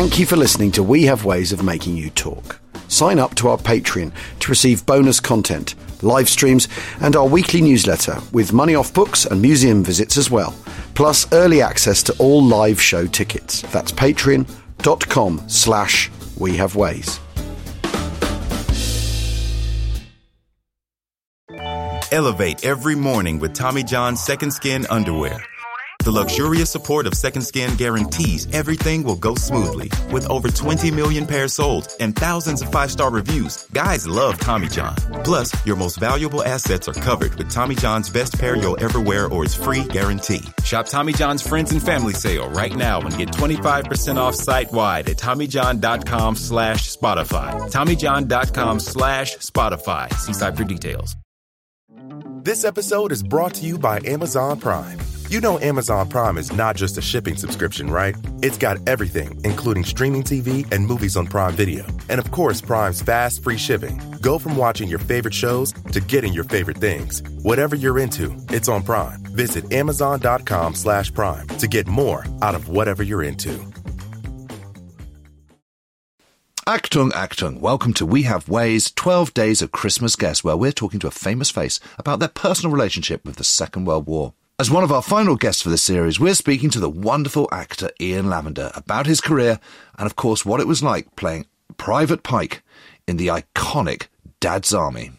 Thank you for listening to We Have Ways of Making You Talk. Sign up to our Patreon to receive bonus content, live streams, and our weekly newsletter with money off books and museum visits as well, plus early access to all live show tickets. That's patreon.com slash we have ways. Elevate every morning with Tommy John's Second Skin Underwear. The luxurious support of Second Skin guarantees everything will go smoothly. With over 20 million pairs sold and thousands of five star reviews, guys love Tommy John. Plus, your most valuable assets are covered with Tommy John's best pair you'll ever wear or its free guarantee. Shop Tommy John's Friends and Family Sale right now and get 25% off site wide at TommyJohn.com slash Spotify. TommyJohn.com slash Spotify. See site for details. This episode is brought to you by Amazon Prime. You know Amazon Prime is not just a shipping subscription, right? It's got everything, including streaming TV and movies on Prime Video. And of course, Prime's fast, free shipping. Go from watching your favorite shows to getting your favorite things. Whatever you're into, it's on Prime. Visit Amazon.com slash Prime to get more out of whatever you're into. Achtung, Achtung. Welcome to We Have Ways 12 Days of Christmas Guests, where we're talking to a famous face about their personal relationship with the Second World War. As one of our final guests for this series, we're speaking to the wonderful actor Ian Lavender about his career and, of course, what it was like playing Private Pike in the iconic Dad's Army.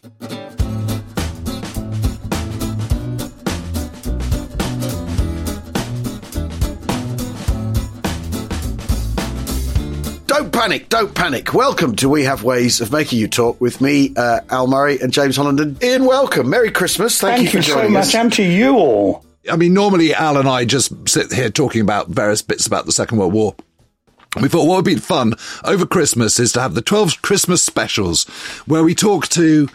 Don't panic, don't panic. Welcome to We Have Ways of Making You Talk with me, uh, Al Murray, and James Holland. And Ian, welcome. Merry Christmas. Thank, Thank you you for so joining much, us. and to you all. I mean, normally Al and I just sit here talking about various bits about the Second World War. We thought what would be fun over Christmas is to have the 12 Christmas specials where we talk to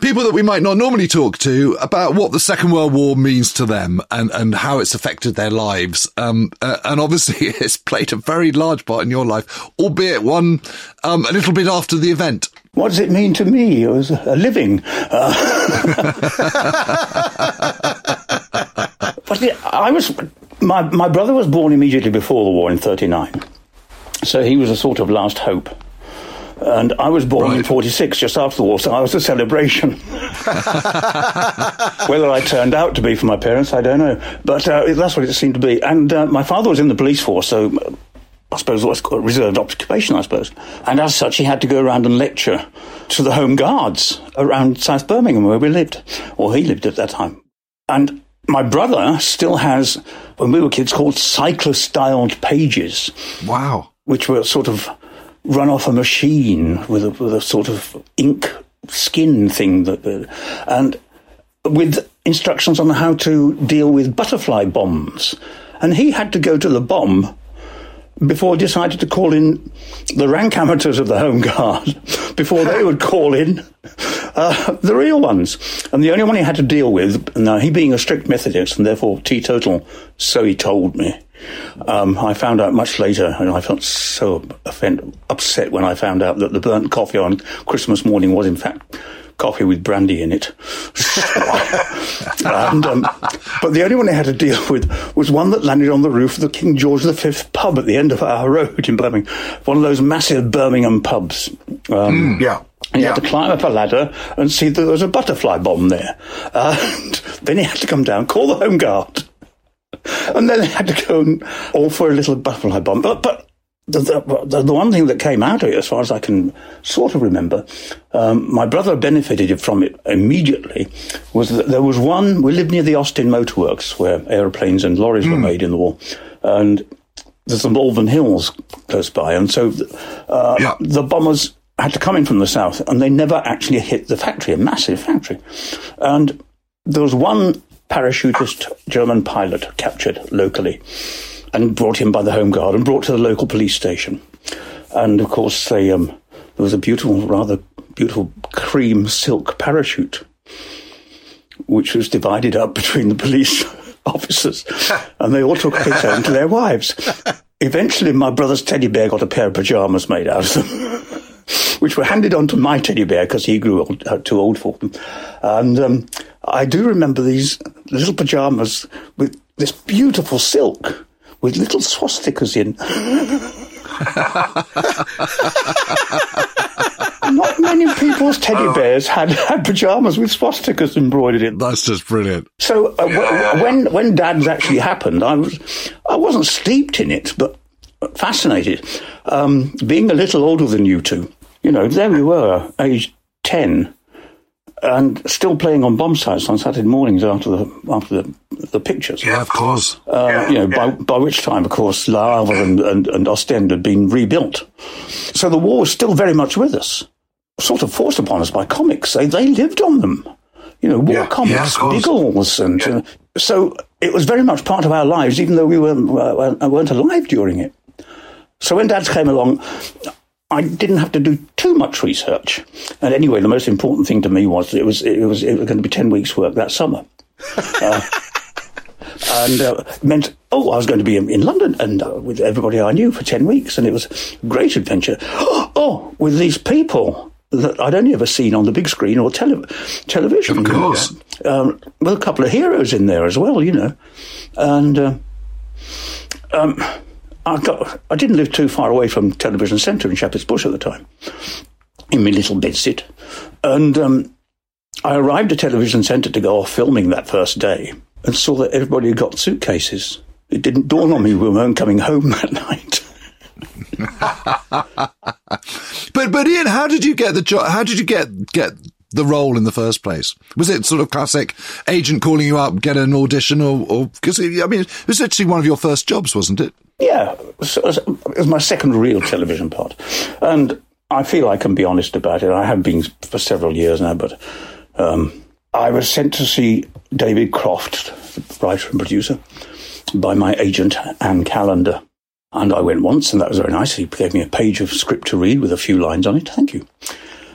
people that we might not normally talk to about what the Second World War means to them and, and how it's affected their lives. Um, uh, and obviously it's played a very large part in your life, albeit one, um, a little bit after the event. What does it mean to me as a living? Uh, but I was my my brother was born immediately before the war in '39, so he was a sort of last hope. And I was born in Right. 46, just after the war, so I was a celebration. Whether I turned out to be for my parents, I don't know. But uh, that's what it seemed to be. And uh, my father was in the police force, so uh, I suppose it was a reserved occupation, I suppose. And as such, he had to go around and lecture to the Home Guards around South Birmingham, where we lived, or he lived at that time. And my brother still has, when we were kids, called cyclo-styled pages Wow. which were sort of run off a machine with a, with a sort of ink skin thing that, uh, and with instructions on how to deal with butterfly bombs. And he had to go to the bomb before he decided to call in the rank amateurs of the Home Guard before they would call in uh, the real ones. And the only one he had to deal with, now he being a strict Methodist and therefore teetotal, so he told me. Um, I found out much later, and I felt so offend- upset when I found out that the burnt coffee on Christmas morning was in fact coffee with brandy in it. and, um, but the only one I had to deal with was one that landed on the roof of the King George V pub at the end of our road in Birmingham. One of those massive Birmingham pubs. Um, Yeah. And he Yeah. had to climb up a ladder and see that there was a butterfly bomb there. And then he had to come down, call the Home Guard. And then they had to go and all for a little butterfly bomb. But, but the, the, the one thing that came out of it, as far as I can sort of remember, um, my brother benefited from it immediately, was that there was one, we lived near the Austin Motor Works, where aeroplanes and lorries were made in the war. And there's the Malvern Hills close by. And so uh, Yeah. the bombers had to come in from the south, and they never actually hit the factory, a massive factory. And there was one parachutist German pilot captured locally and brought in by the Home Guard and brought to the local police station. And of course, they, um, there was a beautiful, rather beautiful cream silk parachute, which was divided up between the police officers, and they all took it home to their wives. Eventually, my brother's teddy bear got a pair of pajamas made out of them. Which were handed on to my teddy bear because he grew old, uh, too old for them. And um, I do remember these little pajamas with this beautiful silk with little swastikas in. Not many people's teddy bears had, had pajamas with swastikas embroidered in. That's just brilliant. So uh, w- when when Dad's actually happened, I was I wasn't steeped in it, but fascinated. Um, being a little older than you two, you know, there we were, aged ten, and still playing on bomb sites on Saturday mornings after the after the, the pictures. Yeah, of course. Uh, you know, by, by which time, of course, La Havre and, and, and Ostend had been rebuilt. So the war was still very much with us, sort of forced upon us by comics. They, they lived on them. You know, war Yeah, comics, yeah. Biggles, and uh, so it was very much part of our lives, even though we weren't, uh, weren't alive during it. So when Dad came along, I didn't have to do too much research. And anyway, the most important thing to me was it was it was it was going to be ten weeks' work that summer, uh, and uh, meant oh I was going to be in, in London and uh, with everybody I knew for ten weeks, and it was a great adventure. Oh, with these people that I'd only ever seen on the big screen or tele- television. Of course. Um, well, a couple of heroes in there as well, you know, and. Uh, um, I got. I didn't live too far away from Television Centre in Shepherd's Bush at the time, in my little bedsit, and um, I arrived at Television Centre to go off filming that first day, and saw that everybody had got suitcases. It didn't dawn on me we weren't coming home that night. But but Ian, how did you get the job? How did you get get the role in the first place? Was it sort of classic agent calling you up, get an audition, or because I mean it was actually one of your first jobs, wasn't it? Yeah, it was, it was my second real television part, and I feel I can be honest about it. I have been for several years now, but um, I was sent to see David Croft, the writer and producer, by my agent Anne Callender, and I went once, and that was very nice. He gave me a page of script to read with a few lines on it. Thank you.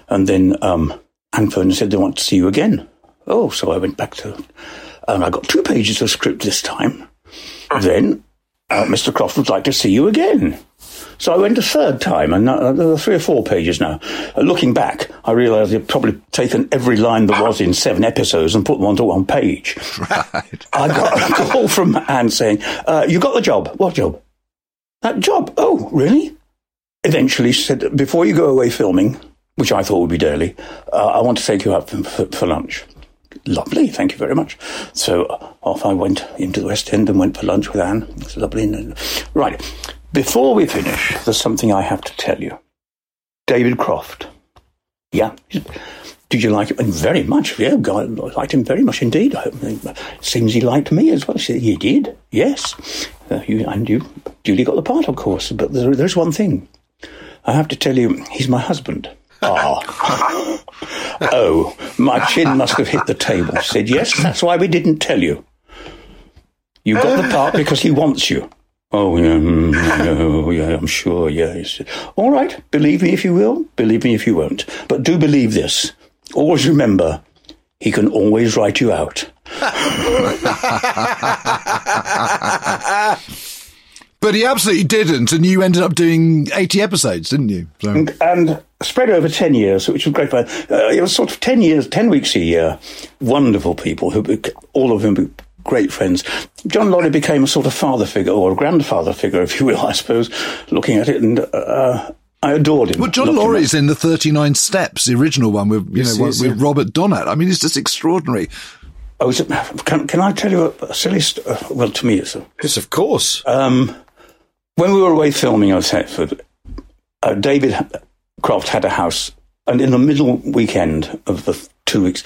And then um, Anne phoned and said they want to see you again. Oh, so I went back to, and I got two pages of script this time. Then uh, Mr. Croft would like to see you again. So I went a third time, and uh, there are three or four pages now. Uh, looking back, I realised he'd probably taken every line there was in seven episodes and put them onto one page. Right. I got a call from Anne saying, uh, You got the job. What job? That job. Oh, really? Eventually, she said, Before you go away filming, which I thought would be daily, uh, I want to take you out for, for, for lunch. Lovely, thank you very much. So off I went into the West End and went for lunch with Anne. It's lovely. Right, before we finish, there's something I have to tell you. David Croft. Yeah. Did you like him? Very much. Yeah, I liked him very much indeed. Seems he liked me as well. He did. Yes. Uh, you, and you duly got the part, of course. But there, there's one thing. I have to tell you, he's my husband. Ah. oh, my chin must have hit the table. Said, Yes, that's why we didn't tell you. You got the part because he wants you. Oh, yeah, mm, yeah, yeah, I'm sure, yeah. Said, All right, believe me if you will, believe me if you won't. But do believe this. Always remember, he can always write you out. But he absolutely didn't, and you ended up doing eighty episodes, didn't you? So, and, and spread over 10 years, which was great fun. Uh, it was sort of 10 years, 10 weeks a year. Wonderful people, who all of them be- great friends. John Laurie became a sort of father figure, or a grandfather figure, if you will, I suppose, looking at it, and uh, I adored him. well, John Loved him. Laurie's in the Thirty Nine Steps, the original one with you Yes, know he with yeah. Robert Donat. I mean, it's just extraordinary. Oh, is it, can, can I tell you a, a silly st- uh, Well, to me, it's a, Yes, of course. Um, when we were away filming on Thetford, uh, David Croft had a house, and in the middle weekend of the two weeks,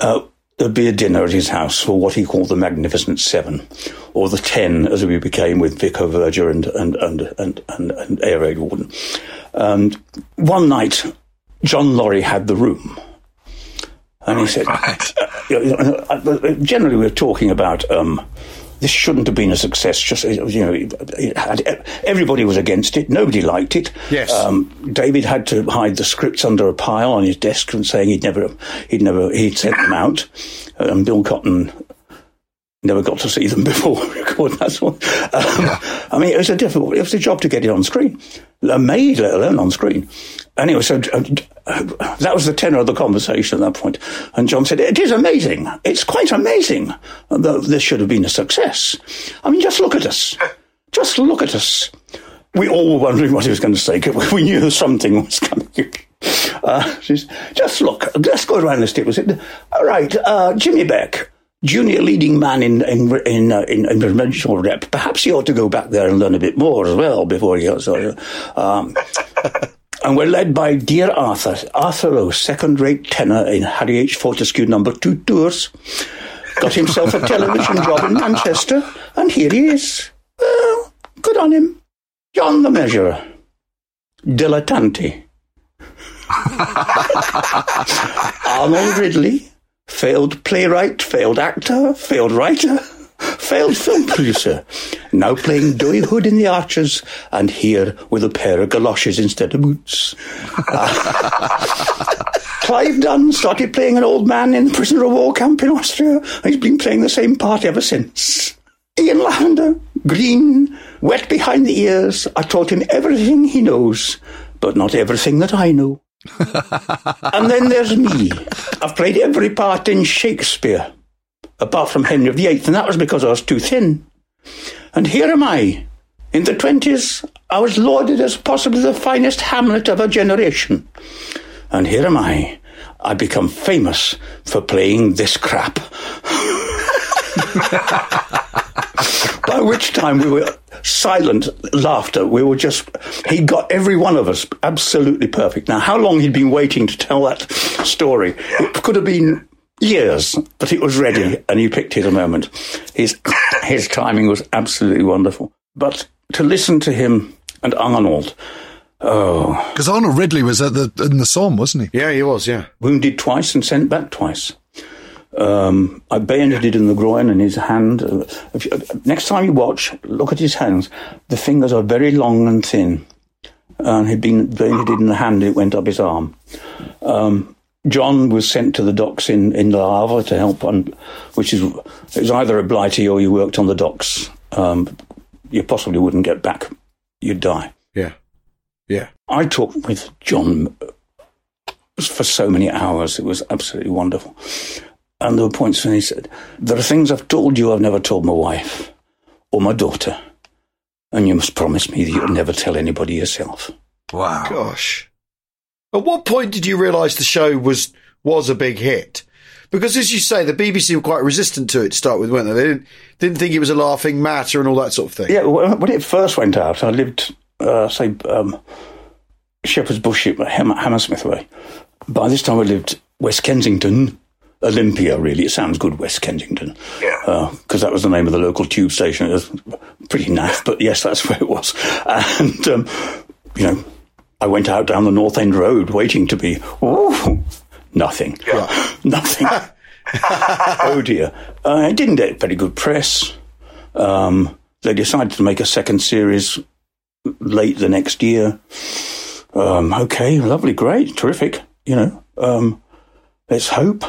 uh, there'd be a dinner at his house for what he called the Magnificent Seven, or the Ten, as we became with Vicar Verger and and and and and, and Air Raid Warden. And one night, John Laurie had the room. And he said, you know, uh, generally we're talking about um, this shouldn't have been a success. Just you know, it had, everybody was against it. Nobody liked it. Yes. Um, David had to hide the scripts under a pile on his desk and saying he'd never, he'd never, he'd sent them out. And Bill Cotton never got to see them before we recorded that one. Um, I mean, it was a difficult, it was a job to get it on screen, made, let alone on screen. Anyway, so uh, uh, that was the tenor of the conversation at that point. And John said, "It is amazing. It's quite amazing. that This should have been a success. I mean, just look at us. Just look at us." we all were wondering what he was going to say. 'cause We knew something was coming. Uh, just look, let's go around the table. Said, All right, uh, Jimmy Beck, junior leading man in in in, uh, in, in provincial rep. Perhaps he ought to go back there and learn a bit more as well before he goes. Um, and we're led by dear Arthur, Arthur Lowe, second-rate tenor in Harry H. Fortescue number two tours. Got himself a television job in Manchester, and here he is. Well, good on him. John Le Mesurier. Dilettante. Arnold Ridley. Failed playwright, failed actor, failed writer, failed film producer. Now playing Doughy Hood in The Archers, and here with a pair of galoshes instead of boots. Clive Dunn started playing an old man in the prisoner of war camp in Austria, and he's been playing the same part ever since. Ian Lavender, green, wet behind the ears. I taught him everything he knows, but not everything that I know. and then there's me. I've played every part in Shakespeare, apart from Henry VIII, and that was because I was too thin. And here am I. In the twenties, I was lauded as possibly the finest Hamlet of a generation. And here am I. I become famous for playing this crap. By which time we were silent laughter. We were just, he got every one of us absolutely perfect. Now, how long he'd been waiting to tell that story? It could have been years, but it was ready and he picked his moment. His, his timing was absolutely wonderful. But to listen to him and Arnold, oh, Because Arnold Ridley was at the in the Somme, wasn't he? Yeah, he was, yeah. wounded twice and sent back twice. Um, I bayoneted in the groin and his hand. Uh, if you, uh, next time you watch, look at his hands. The fingers are very long and thin. And he'd been bayoneted in the hand, it went up his arm. Um, John was sent to the docks in, in Le Havre to help on, which is, it was either a blighty or you worked on the docks. Um, you possibly wouldn't get back. You'd die. Yeah. Yeah. I talked with John for so many hours. It was absolutely wonderful. And there were points when he said, There are things I've told you I've never told my wife or my daughter. And you must promise me that you'll never tell anybody yourself. Wow. Gosh. At what point did you realise the show was was a big hit? Because as you say, the BBC were quite resistant to it to start with, weren't they? They didn't, didn't think it was a laughing matter and all that sort of thing. Yeah, when when it first went out, I lived, uh, say, um, Shepherd's Bush, Hammersmith way. By this time, I lived West Kensington, Olympia, really. It sounds good, West Kensington. Yeah. Because that was the name of the local tube station. It was pretty naff, but yes, that's where it was. And, um, you know, I went out down the North End Road waiting to be, ooh, nothing. Nothing. oh dear. Uh, it didn't get very good press. Um, they decided to make a second series late the next year. Um, okay, lovely, great, terrific. You know, um, let's hope.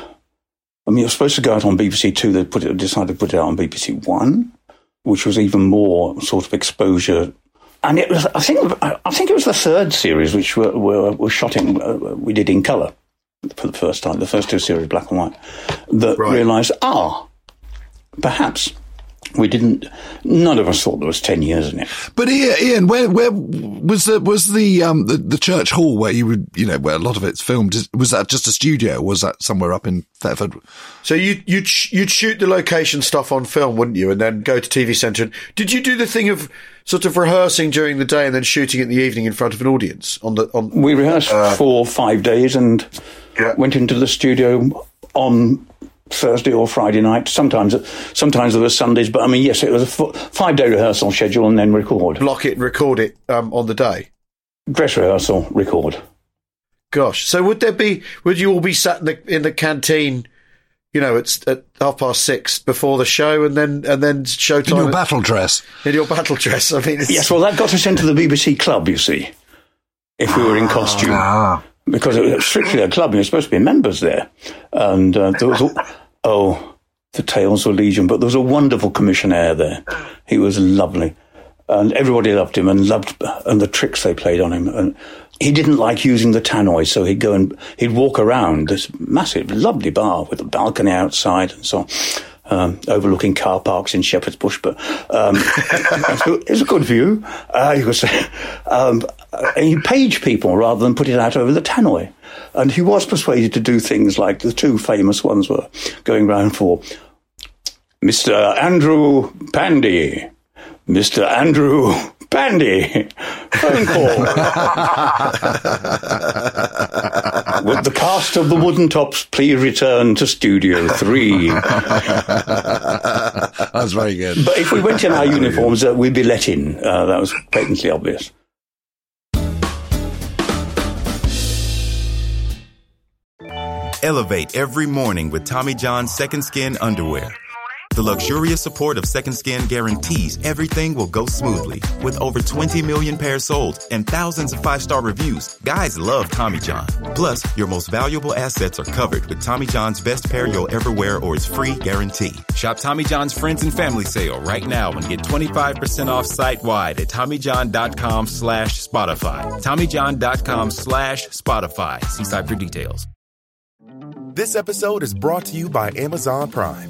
I mean, it was supposed to go out on BBC Two. They put it, decided to put it out on BBC One, which was even more sort of exposure. And it was, I think, I think it was the third series which were, were, were shot in. Uh, we did in colour for the first time. The first two series, black and white, that Right. realised, ah, perhaps we didn't. None of us thought there was ten years in it. But Ian, Ian, where where was the was the um the, the church hall where you would you know where a lot of it's filmed? Was that just a studio? Or was that somewhere up in Thetford? So you, you'd, sh- you'd shoot the location stuff on film, wouldn't you? And then go to TV Centre. And Did you do the thing of sort of rehearsing during the day and then shooting in the evening in front of an audience on the, on, We rehearsed for five days and Yeah. went into the studio on Thursday or Friday night. Sometimes, sometimes there were Sundays, but I mean, yes, it was a f- five day rehearsal schedule and then record. block it record it um, on the day? Dress rehearsal, record. Gosh. So would there be, would you all be sat in the, in the canteen, you know, it's at half past six before the show and then, and then showtime In your at- battle dress. in your battle dress? I mean, it's, Yes, well, that got us into the BBC club, you see, if we were in costume. Ah. Because it was strictly a club and you're supposed to be members there. And uh, there was, a, oh, the tales were legion, but there was a wonderful commissionaire there. He was lovely. And everybody loved him and loved and the tricks they played on him. And he didn't like using the tannoy, so he'd go and he'd walk around this massive, lovely bar with a balcony outside and so on. Um, overlooking car parks in Shepherd's Bush, but um, it's a good view. Uh, you could say, um, he paged people rather than put it out over the tannoy. And he was persuaded to do things like the two famous ones were going round for Mr. Andrew Pandy, Mr. Andrew Pandy, phone call. Would the cast of the Wooden Tops please return to Studio 3? That's very good. But if we went in our uniforms, uh, we'd be let in. Uh, that was patently obvious. Elevate every morning with Tommy John's Second Skin underwear. The luxurious support of Second Skin guarantees everything will go smoothly. With over 20 million pairs sold and thousands of five star reviews, guys love Tommy John. Plus, your most valuable assets are covered with Tommy John's best pair you'll ever wear or its free guarantee. Shop Tommy John's Friends and Family Sale right now and get 25% off site wide at TommyJohn.com slash Spotify. TommyJohn.com slash Spotify. See site for details. This episode is brought to you by Amazon Prime.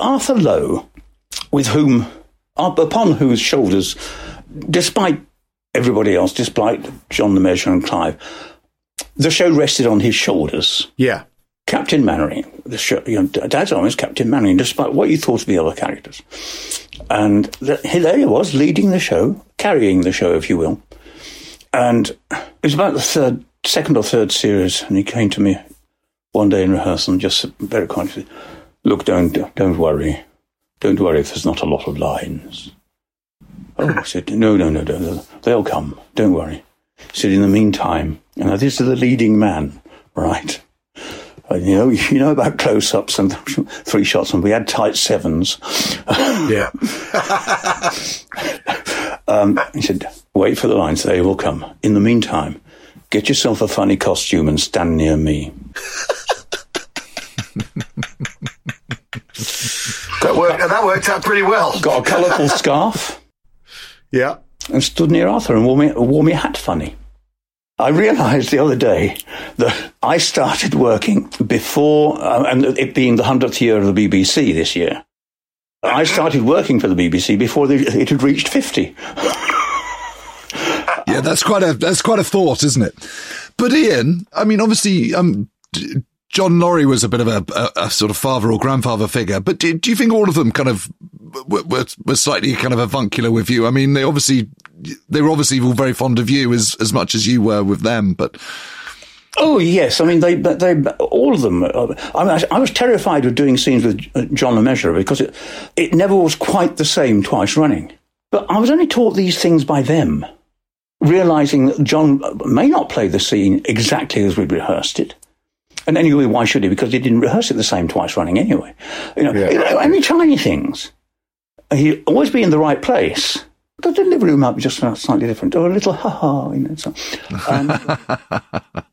Arthur Lowe, with whom, upon whose shoulders, despite everybody else, despite John Le Mesurier and Clive, the show rested on his shoulders. Yeah. Captain Mainwaring, the show, you know, Dad's always Captain Mainwaring, despite what you thought of the other characters. And the, there he was, leading the show, carrying the show, if you will. And it was about the third, second or third series, and he came to me one day in rehearsal and just very quietly, Look, don't don't worry. Don't worry if there's not a lot of lines. Oh, I said, no, no, no, no, they'll come. Don't worry. He said, in the meantime, and this is the leading man, right? And, you know, you know about close-ups and three shots, and we had tight sevens. Yeah. um, he said, wait for the lines; they will come. In the meantime, get yourself a funny costume and stand near me. That, worked, out pretty well. Got a colourful scarf Yeah. and stood near Arthur and wore me, wore me a hat funny. I realised the other day that I started working before, uh, and it being the 100th year of the BBC this year, I started working for the BBC before they, it had reached 50. yeah, that's quite a that's quite a thought, isn't it? But Ian, I mean, obviously, um, John Laurie was a bit of a, a, a, sort of father or grandfather figure, but do, do you think all of them kind of were, were, slightly kind of avuncular with you? I mean, they obviously they were obviously all very fond of you as as much as you were with them, but. Oh yes, I mean they, they, all of them. Uh, I, mean, I was terrified of doing scenes with uh, John Le Mesurier because it, it never was quite the same twice running. But I was only taught these things by them, realizing that John may not play the scene exactly as we rehearsed it. And anyway, why should he? Because he didn't rehearse it the same twice running anyway. You know, yeah. only tiny things. He'd always be in the right place. The delivery might be just slightly different, or a little ha ha. You know, so, um,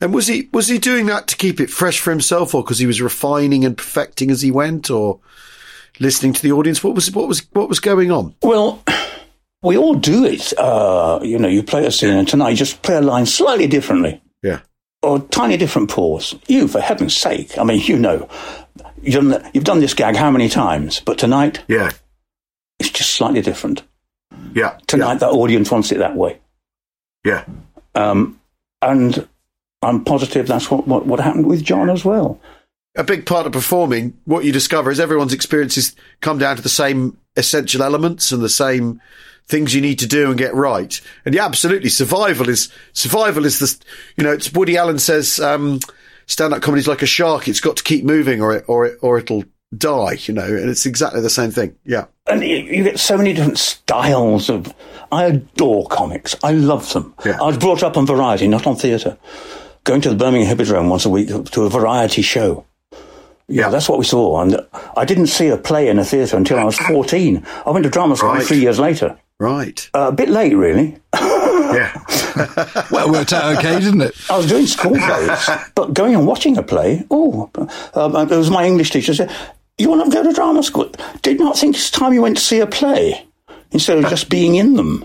and was he was he doing that to keep it fresh for himself, or because he was refining and perfecting as he went, or listening to the audience? What was what was what was going on? Well, we all do it. Uh, you know, you play a scene, and tonight you just play a line slightly differently. Yeah. Or tiny different pause. You, for heaven's sake, I mean, you know, you've done, you've done this gag how many times? But tonight, yeah, it's just slightly different. Yeah. Tonight, yeah. the audience wants it that way. Yeah. Um, and I'm positive that's what, what, what happened with John as well. A big part of performing, what you discover is everyone's experiences come down to the same essential elements and the same things you need to do and get right. And yeah, absolutely, survival is survival is the you know it's Woody Allen says um, stand up comedy is like a shark; it's got to keep moving or it or it, or it'll die. You know, and it's exactly the same thing. Yeah, and you, get so many different styles of. I adore comics. I love them. Yeah. I was brought up on variety, not on theatre going to the Birmingham Hippodrome once a week to a variety show. Yeah, that's what we saw. And I didn't see a play in a theatre until I was 14. I went to drama school right. three years later. Right. Uh, a bit late, really. yeah. well, it worked out okay, didn't it? I was doing school plays, but going and watching a play, oh, um, it was my English teacher said, you want to go to drama school? Did not think it's time you went to see a play instead of just being in them.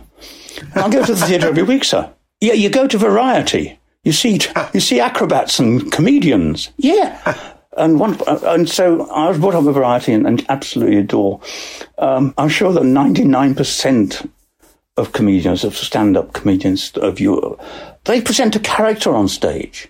And I go to the theatre every week, sir. Yeah, you go to variety. You see, you see acrobats and comedians. Yeah. And one, and so I was brought up with variety and, and absolutely adore. Um, I'm sure that 99% of comedians, of stand-up comedians, of you, they present a character on stage.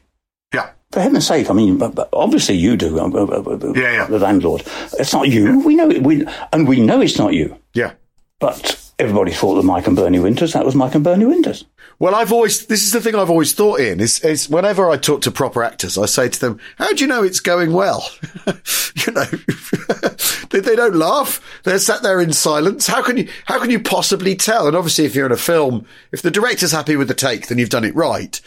Yeah. For heaven's sake, I mean, obviously you do. Uh, uh, uh, yeah, yeah. The landlord. It's not you. We know it. We, and we know it's not you. Yeah. But everybody thought that Mike and Bernie Winters, that was Mike and Bernie Winters. Well, I've always, this is the thing I've always thought in is, is whenever I talk to proper actors, I say to them, how do you know it's going well? you know, they, they don't laugh. They're sat there in silence. How can you, how can you possibly tell? And obviously, if you're in a film, if the director's happy with the take, then you've done it right.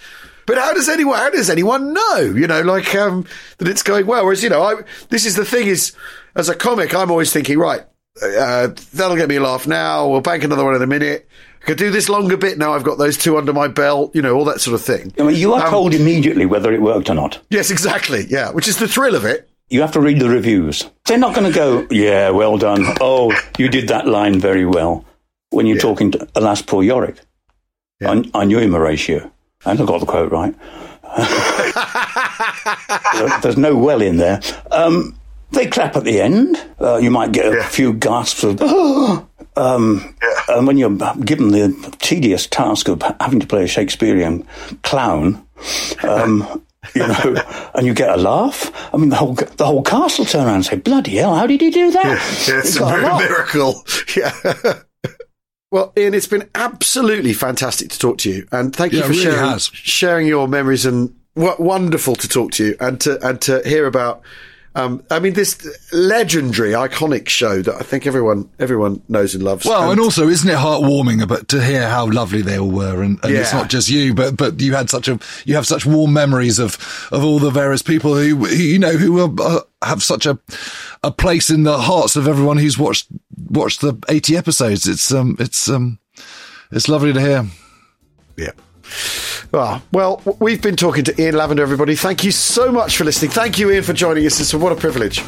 But how does anyone, how does anyone know, you know, like, um, that it's going well? Whereas, you know, I, this is the thing is, as a comic, I'm always thinking, right, uh, that'll get me a laugh now. We'll bank another one in a minute. I could do this longer bit now. I've got those two under my belt, you know, all that sort of thing. I mean, you are um, told immediately whether it worked or not. Yes, exactly. Yeah, which is the thrill of it. You have to read the reviews. They're not going to go, yeah, well done. Oh, you did that line very well. When you're yeah. talking to, alas, poor Yorick. Yeah. I, I, knew him, Horatio. And I got the quote right. There's no well in there. Um, they clap at the end. Uh, you might get a yeah. few gasps of, oh, um, yeah. and when you're given the tedious task of having to play a Shakespearean clown, um, you know, and you get a laugh. I mean, the whole the whole cast will turn around and say, "Bloody hell! How did he do that?" Yeah, yeah it's a, a miracle. Yeah. Well, Ian, it's been absolutely fantastic to talk to you, and thank you for really sharing, sharing your memories. And what wonderful to talk to you and to and to hear about um, I mean, this legendary, iconic show that I think everyone everyone knows and loves. Well, and, and also, isn't it heartwarming about to hear how lovely they all were, and, and yeah. it's not just you, but but you had such a you have such warm memories of of all the various people who, who you know who uh, have such a a place in the hearts of everyone who's watched watched the eighty episodes. It's um it's um it's lovely to hear. Yeah. Ah, well, we've been talking to Ian Lavender, everybody. Thank you so much for listening. Thank you, Ian, for joining us. It's what a privilege.